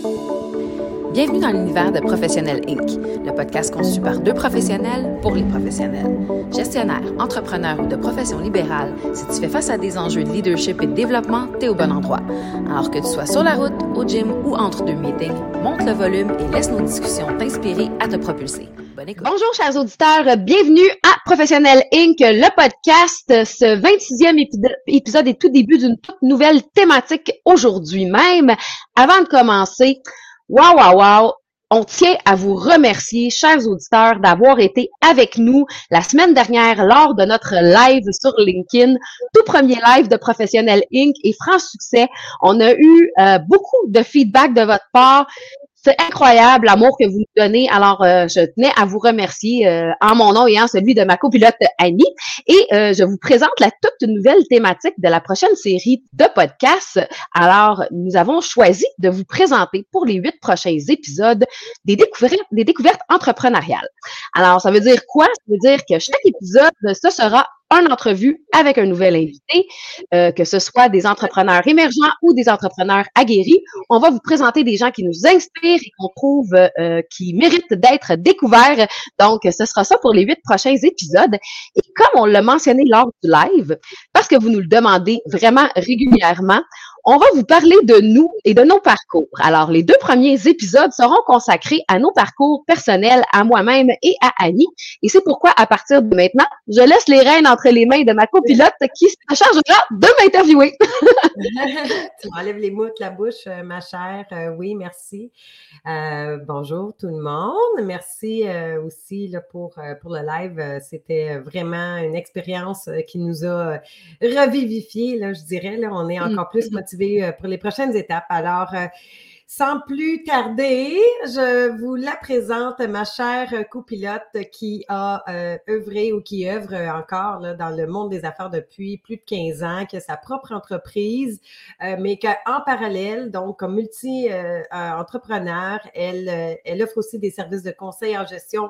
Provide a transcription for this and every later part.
Thank you. Bienvenue dans l'univers de Professionnel Inc., le podcast conçu par deux professionnels pour les professionnels. Gestionnaire, entrepreneur ou de profession libérale, si tu fais face à des enjeux de leadership et de développement, t'es au bon endroit. Alors que tu sois sur la route, au gym ou entre deux meetings, monte le volume et laisse nos discussions t'inspirer à te propulser. Bonne écoute. Bonjour chers auditeurs, bienvenue à Professionnel Inc., le podcast. Ce 26e épisode est tout début d'une toute nouvelle thématique aujourd'hui même. Avant de commencer, Wow, wow, wow! On tient à vous remercier, chers auditeurs, d'avoir été avec nous la semaine dernière lors de notre live sur LinkedIn, tout premier live de Professionnel Inc. et franc succès. On a eu euh, beaucoup de feedback de votre part. Incroyable l'amour que vous nous donnez. Alors, euh, je tenais à vous remercier euh, en mon nom et en celui de ma copilote Annie. Et euh, je vous présente la toute nouvelle thématique de la prochaine série de podcasts. Alors, nous avons choisi de vous présenter pour les huit prochains épisodes des découvertes, des découvertes entrepreneuriales. Alors, ça veut dire quoi? Ça veut dire que chaque épisode, ce sera une entrevue avec un nouvel invité, euh, que ce soit des entrepreneurs émergents ou des entrepreneurs aguerris. On va vous présenter des gens qui nous inspirent et qu'on trouve euh, qui méritent d'être découverts. Donc, ce sera ça pour les huit prochains épisodes. Et comme on l'a mentionné lors du live, parce que vous nous le demandez vraiment régulièrement, on va vous parler de nous et de nos parcours. Alors, les deux premiers épisodes seront consacrés à nos parcours personnels, à moi-même et à Annie. Et c'est pourquoi, à partir de maintenant, je laisse les rênes entre les mains de ma copilote qui se chargera de m'interviewer. tu m'enlèves les mots de la bouche, euh, ma chère. Euh, oui, merci. Euh, bonjour tout le monde. Merci aussi là, pour, pour le live. C'était vraiment une expérience qui nous a revivifié, là, je dirais. Là, on est encore plus motivés euh, pour les prochaines étapes. Alors, euh, sans plus tarder, je vous la présente, ma chère copilote qui a euh, œuvré ou qui œuvre encore dans le monde des affaires depuis plus de 15 ans, qui a sa propre entreprise, mais qu'en parallèle, donc comme multi-entrepreneur, elle, elle offre aussi des services de conseil en gestion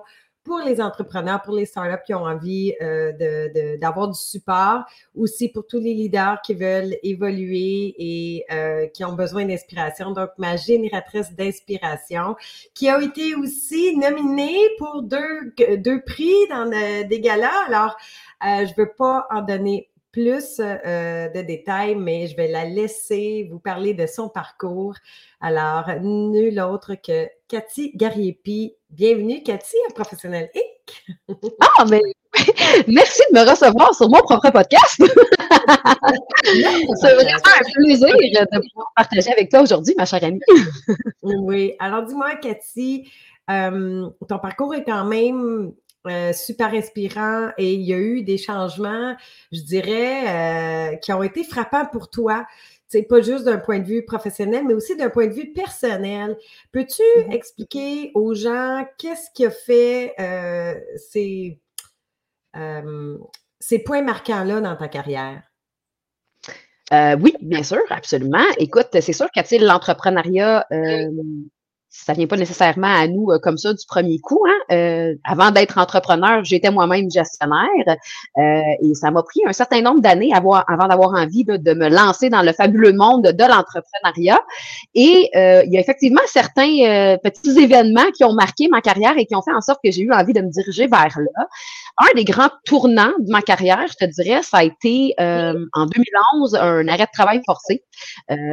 pour les entrepreneurs, pour les startups qui ont envie euh, d'avoir du support, aussi pour tous les leaders qui veulent évoluer et euh, qui ont besoin d'inspiration. Donc, ma génératrice d'inspiration, qui a été aussi nominée pour deux, deux prix dans euh, des galas. Alors, je ne veux pas en donner plus de détails, mais je vais la laisser vous parler de son parcours. Alors, nul autre que Cathy Gariepi. Bienvenue, Cathy, à Professionnel Inc. ah, mais merci de me recevoir sur mon propre podcast. C'est vraiment un plaisir de pouvoir partager avec toi aujourd'hui, ma chère amie. oui. Alors, dis-moi, Cathy, euh, ton parcours est quand même euh, super inspirant et il y a eu des changements, je dirais, euh, qui ont été frappants pour toi. C'est pas juste d'un point de vue professionnel, mais aussi d'un point de vue personnel. Peux-tu mm-hmm. expliquer aux gens qu'est-ce qui a fait euh, ces, ces points marquants-là dans ta carrière? oui, bien sûr, absolument. Écoute, c'est sûr que l'entrepreneuriat, ça vient pas nécessairement à nous euh, comme ça du premier coup. Hein. Euh, avant d'être entrepreneur, j'étais moi-même gestionnaire euh, et ça m'a pris un certain nombre d'années avant d'avoir envie de me lancer dans le fabuleux monde de l'entrepreneuriat. Et il y a effectivement certains petits événements qui ont marqué ma carrière et qui ont fait en sorte que j'ai eu envie de me diriger vers là. Un des grands tournants de ma carrière, je te dirais, ça a été en 2011 un arrêt de travail forcé.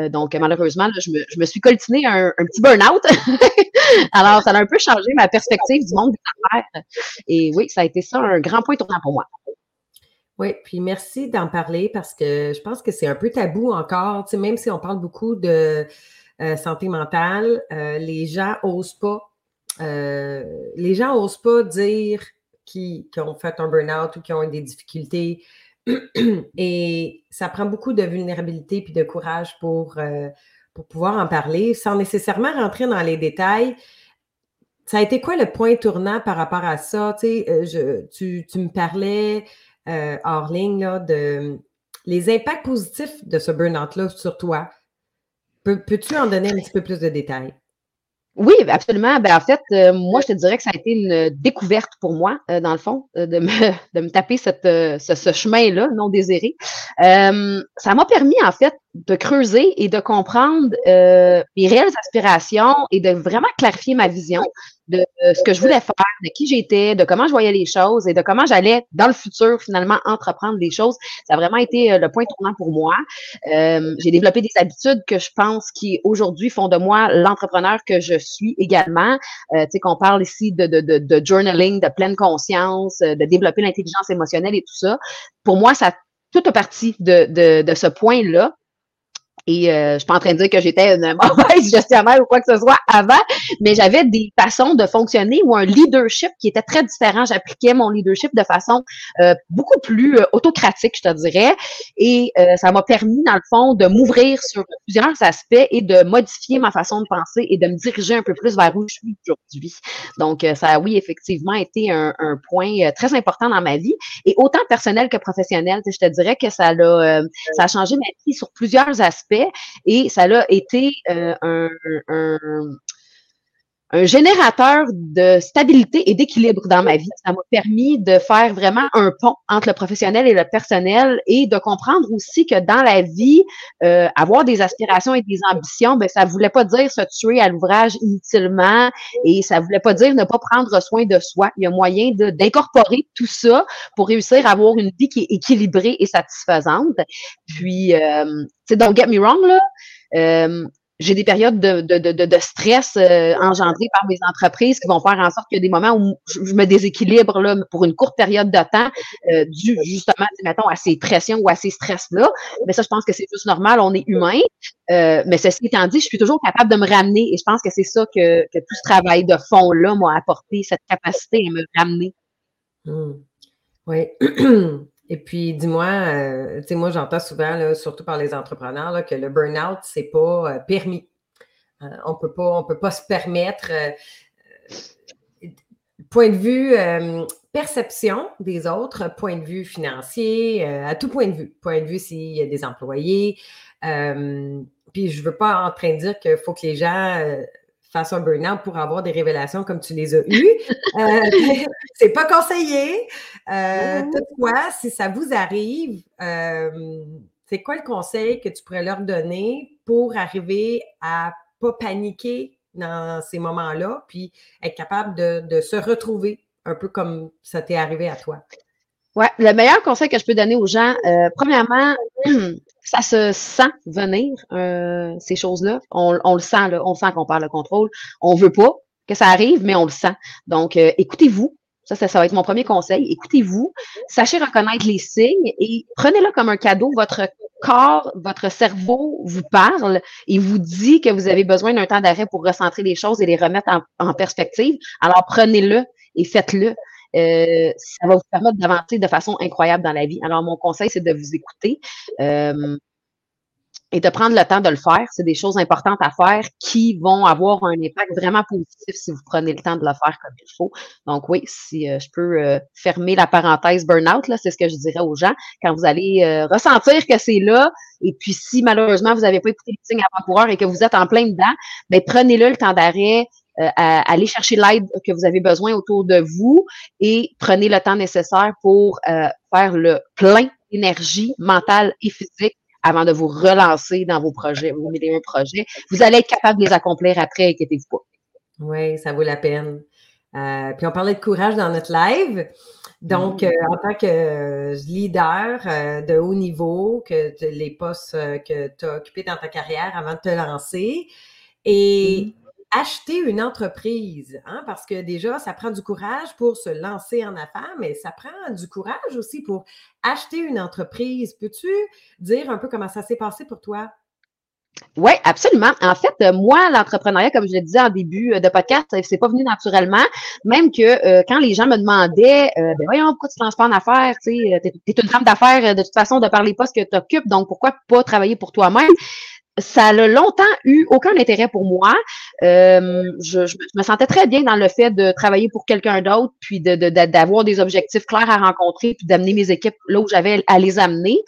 donc malheureusement, je, me, je, me, suis coltiné un, un petit burn-out. Alors, ça a un peu changé ma perspective du monde des affaires. Et oui, ça a été ça un grand point tournant pour moi. Oui, puis merci d'en parler parce que je pense que c'est un peu tabou encore. Tu sais, même si on parle beaucoup de euh, santé mentale, euh, les gens osent pas. Euh, les gens osent pas dire qu'ils ont fait un burn-out ou qu'ils ont des difficultés. Et ça prend beaucoup de vulnérabilité puis de courage pour pour pouvoir en parler sans nécessairement rentrer dans les détails. Ça a été quoi le point tournant par rapport à ça? Euh, tu, tu me parlais euh, hors ligne là, de les impacts positifs de ce burn-out-là sur toi. Peux-tu en donner un petit peu plus de détails? Oui, absolument. Ben, en fait, euh, moi, je te dirais que ça a été une découverte pour moi, euh, dans le fond, de, me, de me taper cette, ce, ce chemin-là non désiré. ça m'a permis, en fait, de creuser et de comprendre euh, mes réelles aspirations et de vraiment clarifier ma vision de ce que je voulais faire, de qui j'étais, de comment je voyais les choses et de comment j'allais dans le futur finalement entreprendre des choses. Ça a vraiment été euh, le point tournant pour moi. Euh, j'ai développé des habitudes que je pense qui aujourd'hui font de moi l'entrepreneur que je suis également. Euh, tu sais qu'on parle ici de, de, de, de, journaling, de pleine conscience, euh, de développer l'intelligence émotionnelle et tout ça. Pour moi, ça tout a parti de, de, de ce point-là. Et euh, je suis pas en train de dire que j'étais une mauvaise gestionnaire ou quoi que ce soit avant, mais j'avais des façons de fonctionner ou un leadership qui était très différent. J'appliquais mon leadership de façon euh, beaucoup plus euh, autocratique, je te dirais. Et euh, ça m'a permis, dans le fond, de m'ouvrir sur plusieurs aspects et de modifier ma façon de penser et de me diriger un peu plus vers où je suis aujourd'hui. Donc, ça a, oui, effectivement, été un, un, point très important dans ma vie. Et autant personnel que professionnel, je te dirais que ça a, ça a changé ma vie sur plusieurs aspects et ça a été euh, un, un générateur de stabilité et d'équilibre dans ma vie. Ça m'a permis de faire vraiment un pont entre le professionnel et le personnel et de comprendre aussi que dans la vie, euh, avoir des aspirations et des ambitions, ben ça voulait pas dire se tuer à l'ouvrage inutilement et ça voulait pas dire ne pas prendre soin de soi. Il y a moyen d'incorporer tout ça pour réussir à avoir une vie qui est équilibrée et satisfaisante. Puis, euh, don't get me wrong là. Euh, j'ai des périodes de, de, de, de stress euh, engendrées par mes entreprises qui vont faire en sorte qu'il y a des moments où je, me déséquilibre là, pour une courte période de temps, euh, dû justement, mettons, à ces pressions ou à ces stress-là. Mais ça, je pense que c'est juste normal, on est humain. Euh, mais ceci étant dit, je suis toujours capable de me ramener et je pense que c'est ça que, que tout ce travail de fond-là m'a apporté, cette capacité à me ramener. Mmh. Oui. Et puis, dis-moi, euh, tu sais, moi, j'entends souvent, surtout par les entrepreneurs, que le burn-out, c'est pas euh, permis. Euh, on peut pas, on peut pas se permettre. point de vue perception des autres, point de vue financier, à tout point de vue. Point de vue s'il y a des employés. puis, je veux pas en train de dire qu'il faut que les gens fasse un burn-out pour avoir des révélations comme tu les as eues. Euh, c'est pas conseillé. Euh, toutefois, si ça vous arrive, euh, c'est quoi le conseil que tu pourrais leur donner pour arriver à pas paniquer dans ces moments-là, puis être capable de, de se retrouver un peu comme ça t'est arrivé à toi? Ouais, le meilleur conseil que je peux donner aux gens, euh, premièrement, ça se sent venir, euh, ces choses-là. On, le sent, là, on sent qu'on perd le contrôle. On veut pas que ça arrive, mais on le sent. Donc, euh, écoutez-vous. Ça, ça, va être mon premier conseil. Écoutez-vous, sachez reconnaître les signes et prenez-le comme un cadeau. Votre corps, votre cerveau vous parle et vous dit que vous avez besoin d'un temps d'arrêt pour recentrer les choses et les remettre en perspective. Alors, prenez-le et faites-le. Euh, ça va vous permettre d'avancer de façon incroyable dans la vie. Alors, mon conseil, c'est de vous écouter. Euh, et de prendre le temps de le faire. C'est des choses importantes à faire qui vont avoir un impact vraiment positif si vous prenez le temps de le faire comme il faut. Donc oui, si euh, je peux fermer la parenthèse burn-out, c'est ce que je dirais aux gens. Quand vous allez ressentir que c'est là, et puis si malheureusement vous n'avez pas écouté les signes avant-coureurs et que vous êtes en plein dedans, ben prenez-le le temps d'arrêt, à, aller chercher l'aide que vous avez besoin autour de vous et prenez le temps nécessaire pour euh, faire le plein d'énergie mentale et physique avant de vous relancer dans vos projets, vos milliers projets. Vous allez être capable de les accomplir après, inquiétez-vous pas. Oui, ça vaut la peine. Euh, puis on parlait de courage dans notre live. Donc, mm. en tant que leader de haut niveau, que les postes que tu as occupés dans ta carrière avant de te lancer, et mm acheter une entreprise, hein, parce que déjà, ça prend du courage pour se lancer en affaires, mais ça prend du courage aussi pour acheter une entreprise. Peux-tu dire un peu comment ça s'est passé pour toi? Oui, absolument. En fait, euh, moi, l'entrepreneuriat, comme je le disais en début euh, de podcast, c'est pas venu naturellement. Même que euh, quand les gens me demandaient, ben voyons, pourquoi tu te lances pas en affaires? Tu sais, es, une femme d'affaires de toute façon de par les postes que tu occupes, donc pourquoi pas travailler pour toi-même? Ça a longtemps eu aucun intérêt pour moi. Euh, je, me sentais très bien dans le fait de travailler pour quelqu'un d'autre, puis d'avoir de, des objectifs clairs à rencontrer, puis d'amener mes équipes là où j'avais à les amener.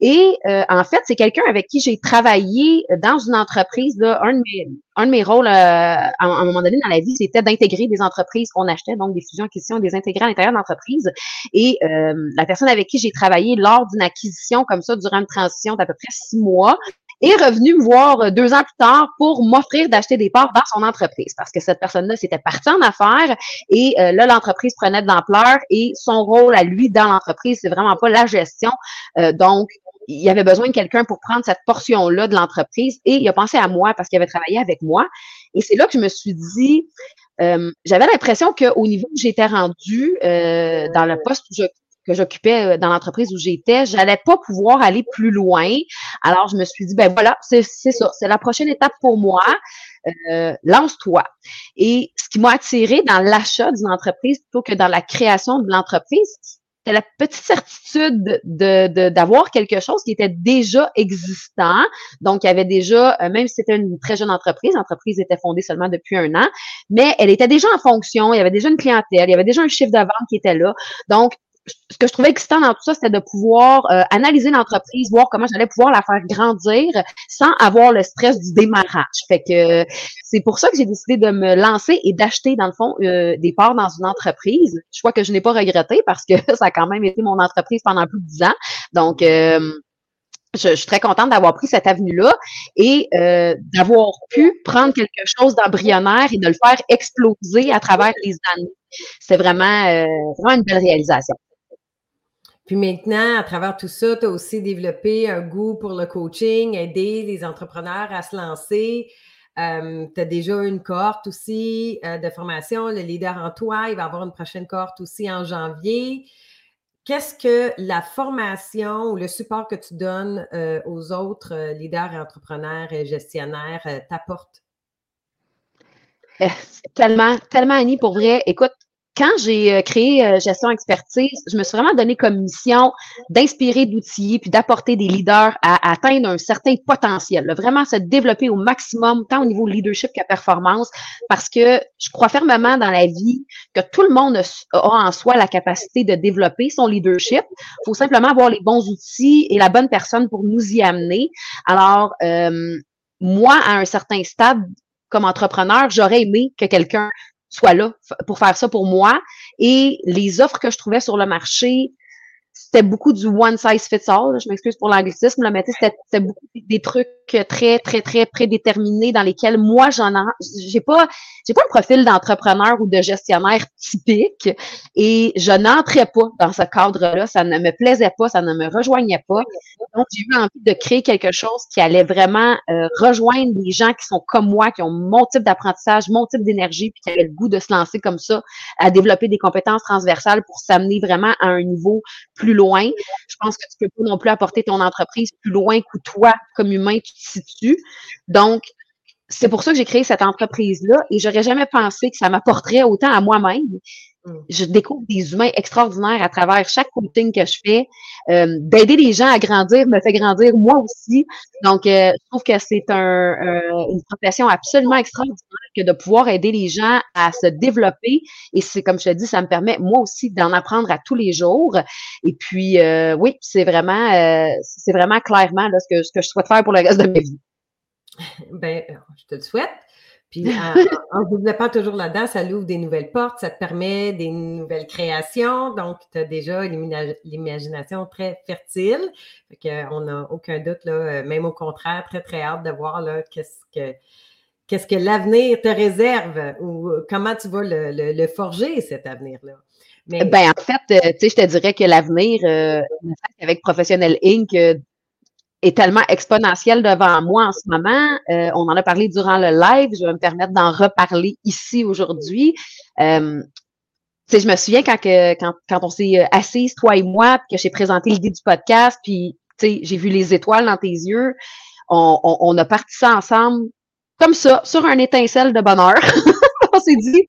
Et euh, en fait, c'est quelqu'un avec qui j'ai travaillé dans une entreprise. Là, un, de mes, un de mes rôles euh, à, un moment donné dans la vie, c'était d'intégrer des entreprises qu'on achetait, donc des fusions, acquisitions, des intégrer à l'intérieur d'entreprise. Et la personne avec qui j'ai travaillé lors d'une acquisition comme ça durant une transition d'à peu près six mois, est revenu me voir deux ans plus tard pour m'offrir d'acheter des parts dans son entreprise parce que cette personne-là s'était partie en affaires et là, l'entreprise prenait de l'ampleur et son rôle à lui dans l'entreprise, c'est vraiment pas la gestion. donc, il avait besoin de quelqu'un pour prendre cette portion-là de l'entreprise et il a pensé à moi parce qu'il avait travaillé avec moi. Et c'est là que je me suis dit, euh, j'avais l'impression qu'au niveau où j'étais rendue, euh, dans le poste que j'occupais euh, dans l'entreprise où j'étais, j'allais pas pouvoir aller plus loin. Alors, je me suis dit, ben voilà, c'est ça, c'est la prochaine étape pour moi. lance-toi. Et ce qui m'a attiré dans l'achat d'une entreprise plutôt que dans la création de l'entreprise, c'était la petite certitude de, d'avoir quelque chose qui était déjà existant. Donc, il y avait déjà, euh, même si c'était une très jeune entreprise, l'entreprise était fondée seulement depuis un an, mais elle était déjà en fonction, il y avait déjà une clientèle, il y avait déjà un chiffre de vente qui était là. Donc, ce que je trouvais excitant dans tout ça, c'était de pouvoir euh, analyser l'entreprise, voir comment j'allais pouvoir la faire grandir sans avoir le stress du démarrage. Fait que c'est pour ça que j'ai décidé de me lancer et d'acheter, dans le fond, euh, des parts dans une entreprise. Choix que je n'ai pas regretté parce que ça a quand même été mon entreprise pendant plus de dix ans. Donc, euh, je, suis très contente d'avoir pris cette avenue-là et d'avoir pu prendre quelque chose d'embryonnaire et de le faire exploser à travers les années. C'est vraiment, vraiment une belle réalisation. Puis maintenant, à travers tout ça, tu as aussi développé un goût pour le coaching, aider les entrepreneurs à se lancer. Euh, tu as déjà une cohorte aussi euh, de formation, le leader en toi. Il va avoir une prochaine cohorte aussi en janvier. Qu'est-ce que la formation ou le support que tu donnes euh, aux autres leaders, entrepreneurs et gestionnaires t'apporte? Tellement, tellement, Annie, pour vrai. Écoute, quand j'ai euh, créé euh, Gestion Expertise, je me suis vraiment donné comme mission d'inspirer, d'outiller, puis d'apporter des leaders à, atteindre un certain potentiel, vraiment se développer au maximum, tant au niveau leadership que performance, parce que je crois fermement dans la vie que tout le monde a en soi la capacité de développer son leadership. Il faut simplement avoir les bons outils et la bonne personne pour nous y amener. Alors, euh, moi, à un certain stade, comme entrepreneur, j'aurais aimé que quelqu'un soit là pour faire ça pour moi. Et les offres que je trouvais sur le marché, c'était beaucoup du one size fits all. Je m'excuse pour l'anglicisme, mais c'était beaucoup des trucs très, très, très prédéterminés dans lesquels moi, j'en j'ai pas, j'ai pas un profil d'entrepreneur ou de gestionnaire typique et je n'entrais pas dans ce cadre-là. Ça ne me plaisait pas, ça ne me rejoignait pas. Donc, j'ai eu envie de créer quelque chose qui allait vraiment euh, rejoindre les gens qui sont comme moi, qui ont mon type d'apprentissage, mon type d'énergie, puis qui avaient le goût de se lancer comme ça, à développer des compétences transversales pour s'amener vraiment à un niveau plus loin. Je pense que tu peux pas non plus apporter ton entreprise plus loin que toi, comme humain, tu te situes. Donc, c'est pour ça que j'ai créé cette entreprise-là et j'aurais jamais pensé que ça m'apporterait autant à moi-même. Mm. Je découvre des humains extraordinaires à travers chaque coaching que je fais. Euh, d'aider les gens à grandir me fait grandir moi aussi. Donc, euh, je trouve que c'est un, une profession absolument extraordinaire que de pouvoir aider les gens à se développer. Et c'est comme je te dis, ça me permet moi aussi d'en apprendre à tous les jours. Et puis, euh, oui, c'est vraiment, c'est vraiment clairement là, ce, que, ce que je souhaite faire pour le reste de ma vie. Ben, je te le souhaite. Puis en, ne développant toujours là-dedans, ça l'ouvre des nouvelles portes, ça te permet des nouvelles créations. Donc, tu as déjà l'imagination très fertile. on n'a aucun doute, là, euh, même au contraire, très, très hâte de voir qu'est-ce que qu'est-ce que l'avenir te réserve ou comment tu vas le, forger, cet avenir-là. Mais... Ben, en fait, euh, tu sais, je te dirais que l'avenir, euh, avec Professionnel Inc., est tellement exponentielle devant moi en ce moment. Euh, on en a parlé durant le live. Je vais me permettre d'en reparler ici aujourd'hui. Euh, je me souviens quand, que, quand, quand on s'est euh, assis, toi et moi, que j'ai présenté l'idée du podcast, puis j'ai vu les étoiles dans tes yeux. On, on, on, a parti ça ensemble, comme ça, sur un étincelle de bonheur. on s'est dit,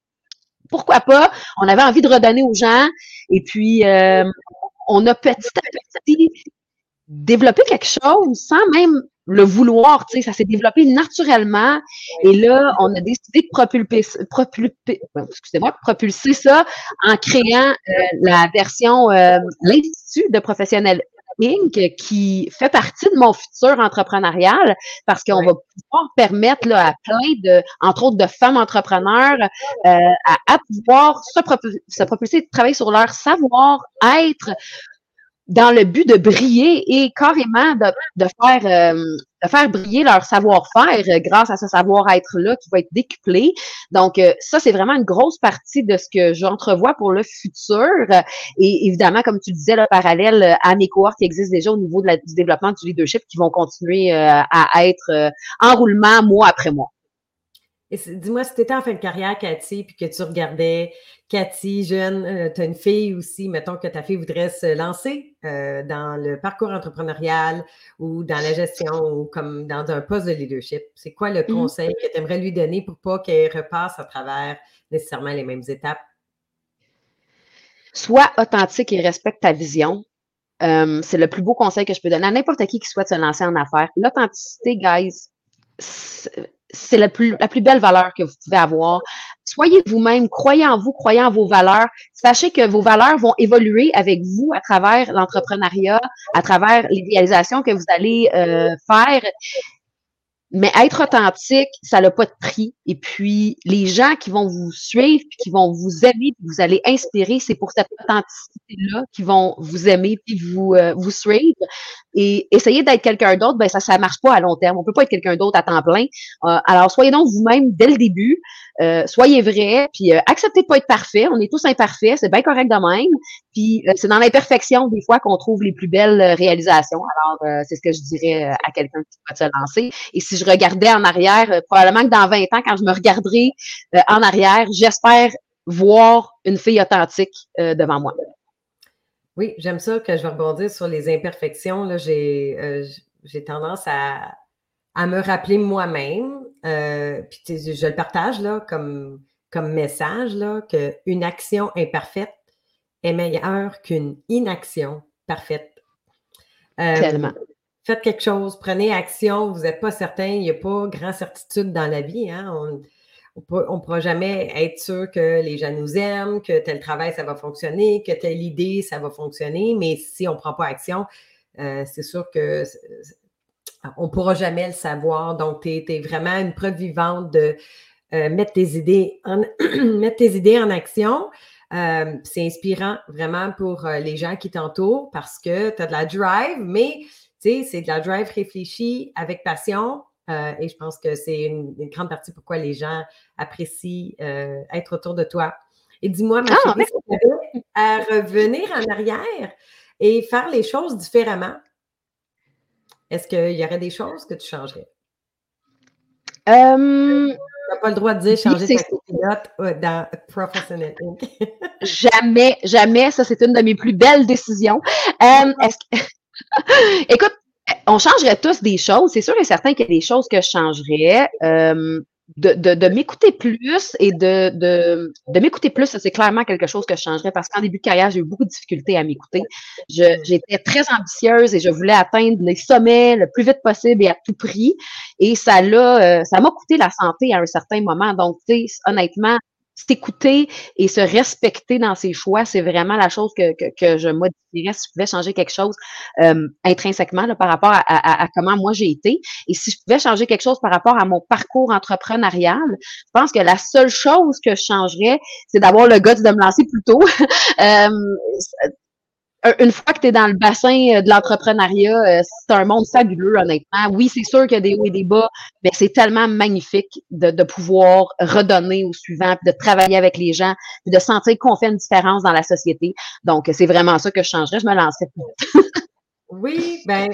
pourquoi pas? On avait envie de redonner aux gens. Et puis, euh, on a petit à petit développer quelque chose sans même le vouloir, tu sais, ça s'est développé naturellement. Et là, on a décidé de propulser, propulser, excusez-moi, propulser ça en créant euh, la version, euh, l'Institut de professionnels Inc., qui fait partie de mon futur entrepreneurial parce qu'on va pouvoir permettre là, à plein de, entre autres de femmes entrepreneurs, euh, à, à, pouvoir se, propulser, se propulser, travailler sur leur savoir-être dans le but de briller et carrément de, de faire euh, de faire briller leur savoir-faire euh, grâce à ce savoir-être-là qui va être décuplé. Donc, euh, ça, c'est vraiment une grosse partie de ce que j'entrevois pour le futur. Et évidemment, comme tu disais, le parallèle à mes cohortes qui existent déjà au niveau du développement du leadership qui vont continuer à être en roulement mois après mois. Dis-moi, si tu étais en fin de carrière, Cathy, puis que tu regardais Cathy, jeune, euh, tu as une fille aussi, mettons que ta fille voudrait se lancer euh, dans le parcours entrepreneurial ou dans la gestion ou comme dans un poste de leadership. C'est quoi le mmh conseil que tu aimerais lui donner pour pas qu'elle repasse à travers nécessairement les mêmes étapes? Sois authentique et respecte ta vision. Euh, c'est le plus beau conseil que je peux donner à n'importe qui qui souhaite se lancer en affaires. L'authenticité, guys, c'est la plus, la plus belle valeur que vous pouvez avoir. Soyez vous-même, croyez en vous, croyez en vos valeurs. Sachez que vos valeurs vont évoluer avec vous à travers l'entrepreneuriat, à travers l'idéalisation que vous allez euh, faire. Mais être authentique, ça n'a pas de prix. Et puis, les gens qui vont vous suivre, qui vont vous aimer, vous allez inspirer, c'est pour cette authenticité-là qui vont vous aimer puis vous, euh, vous suivre. Et essayer d'être quelqu'un d'autre, ben ça, ça marche pas à long terme. On peut pas être quelqu'un d'autre à temps plein. Euh, alors, soyez donc vous-même dès le début. Euh, soyez vrai, puis acceptez de pas être parfait. On est tous imparfaits, c'est bien correct de même. Puis c'est dans l'imperfection des fois qu'on trouve les plus belles réalisations. Alors, c'est ce que je dirais à quelqu'un qui va se lancer. Et si je regardais en arrière, probablement que dans 20 ans, quand je me regarderai en arrière, j'espère voir une fille authentique devant moi. Oui, j'aime ça que je vais rebondir sur les imperfections. Euh, j'ai tendance à, me rappeler moi-même, euh, puis je le partage là, comme, comme message, qu'une action imparfaite est meilleure qu'une inaction parfaite. Euh, Tellement. Faites quelque chose, prenez action, vous n'êtes pas certain, il n'y a pas grand certitude dans la vie. Hein? on ne pourra jamais être sûr que les gens nous aiment, que tel travail, ça va fonctionner, que telle idée, ça va fonctionner. Mais si on ne prend pas action, euh, c'est sûr que on ne pourra jamais le savoir. Donc, tu es, vraiment une preuve vivante de euh, mettre, tes idées en, mettre tes idées en action. Euh, c'est inspirant vraiment pour les gens qui t'entourent parce que tu as de la drive, mais c'est de la drive réfléchie avec passion, euh, et je pense que c'est une, grande partie pourquoi les gens apprécient euh, être autour de toi. Et dis-moi, ma ah, chérie, à revenir en arrière et faire les choses différemment, est-ce qu'il y aurait des choses que tu changerais? Euh, tu n'as pas le droit de dire changer ta Professionnel jamais, jamais. Ça, c'est une de mes plus belles décisions. Écoute, on changerait tous des choses. C'est sûr et certain qu'il y a des choses que je changerais. Euh, de, de, m'écouter plus et de, de, de m'écouter plus, c'est clairement quelque chose que je changerais parce qu'en début de carrière, j'ai eu beaucoup de difficultés à m'écouter. J'étais très ambitieuse et je voulais atteindre les sommets le plus vite possible et à tout prix. Et ça l'a, euh, ça m'a coûté la santé à un certain moment. Donc, tu sais, honnêtement, s'écouter et se respecter dans ses choix, c'est vraiment la chose que, que, que, je modifierais si je pouvais changer quelque chose euh, intrinsèquement là, par rapport à, à, à, comment moi j'ai été. Et si je pouvais changer quelque chose par rapport à mon parcours entrepreneurial, je pense que la seule chose que je changerais, c'est d'avoir le goût de me lancer plus tôt. euh, une fois que tu es dans le bassin euh, de l'entrepreneuriat, euh, c'est un monde fabuleux, honnêtement. Oui, c'est sûr qu'il y a des hauts et des bas, mais c'est tellement magnifique de, de, pouvoir redonner au suivant, de travailler avec les gens, de sentir qu'on fait une différence dans la société. Donc, c'est vraiment ça que je changerais. Je me lancerais. oui, ben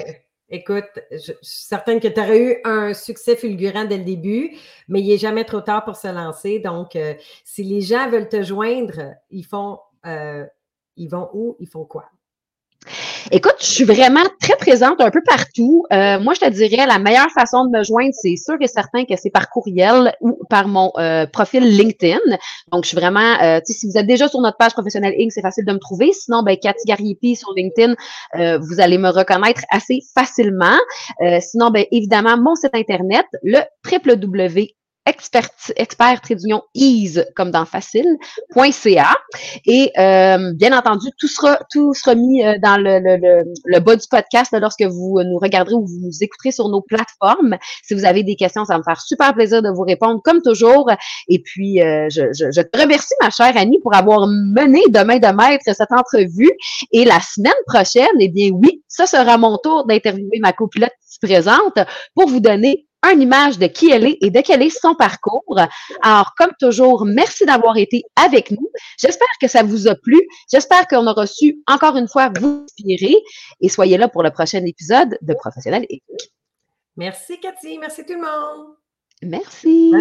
écoute, je, suis certaine que tu aurais eu un succès fulgurant dès le début, mais il n'est jamais trop tard pour se lancer. Donc, euh, si les gens veulent te joindre, ils font... ils vont où? Ils font quoi? Écoute, je suis vraiment très présente un peu partout. Euh, moi, je te dirais, la meilleure façon de me joindre, c'est sûr et certain que c'est par courriel ou par mon euh, profil LinkedIn. Donc, je suis vraiment, euh, si vous êtes déjà sur notre page professionnelle Inc., c'est facile de me trouver. Sinon, ben, Cathy Gariepi sur LinkedIn, vous allez me reconnaître assez facilement. sinon, ben, évidemment, mon site Internet, le www expert, expert ease comme dans facile.ca et euh, bien entendu tout sera tout sera mis euh, dans le, le, le, bas du podcast lorsque vous nous regarderez ou vous écouterez sur nos plateformes. Si vous avez des questions, ça va me faire super plaisir de vous répondre comme toujours. Et puis euh, je, je, je, te remercie ma chère Annie pour avoir mené demain de maître cette entrevue et la semaine prochaine, eh bien oui, ça sera mon tour d'interviewer ma copilote présente pour vous donner une image de qui elle est et de quel est son parcours. Alors, comme toujours, merci d'avoir été avec nous. J'espère que ça vous a plu. J'espère qu'on a reçu encore une fois vous inspirer et soyez là pour le prochain épisode de Professionnel Merci, Cathy. Merci tout le monde. Merci.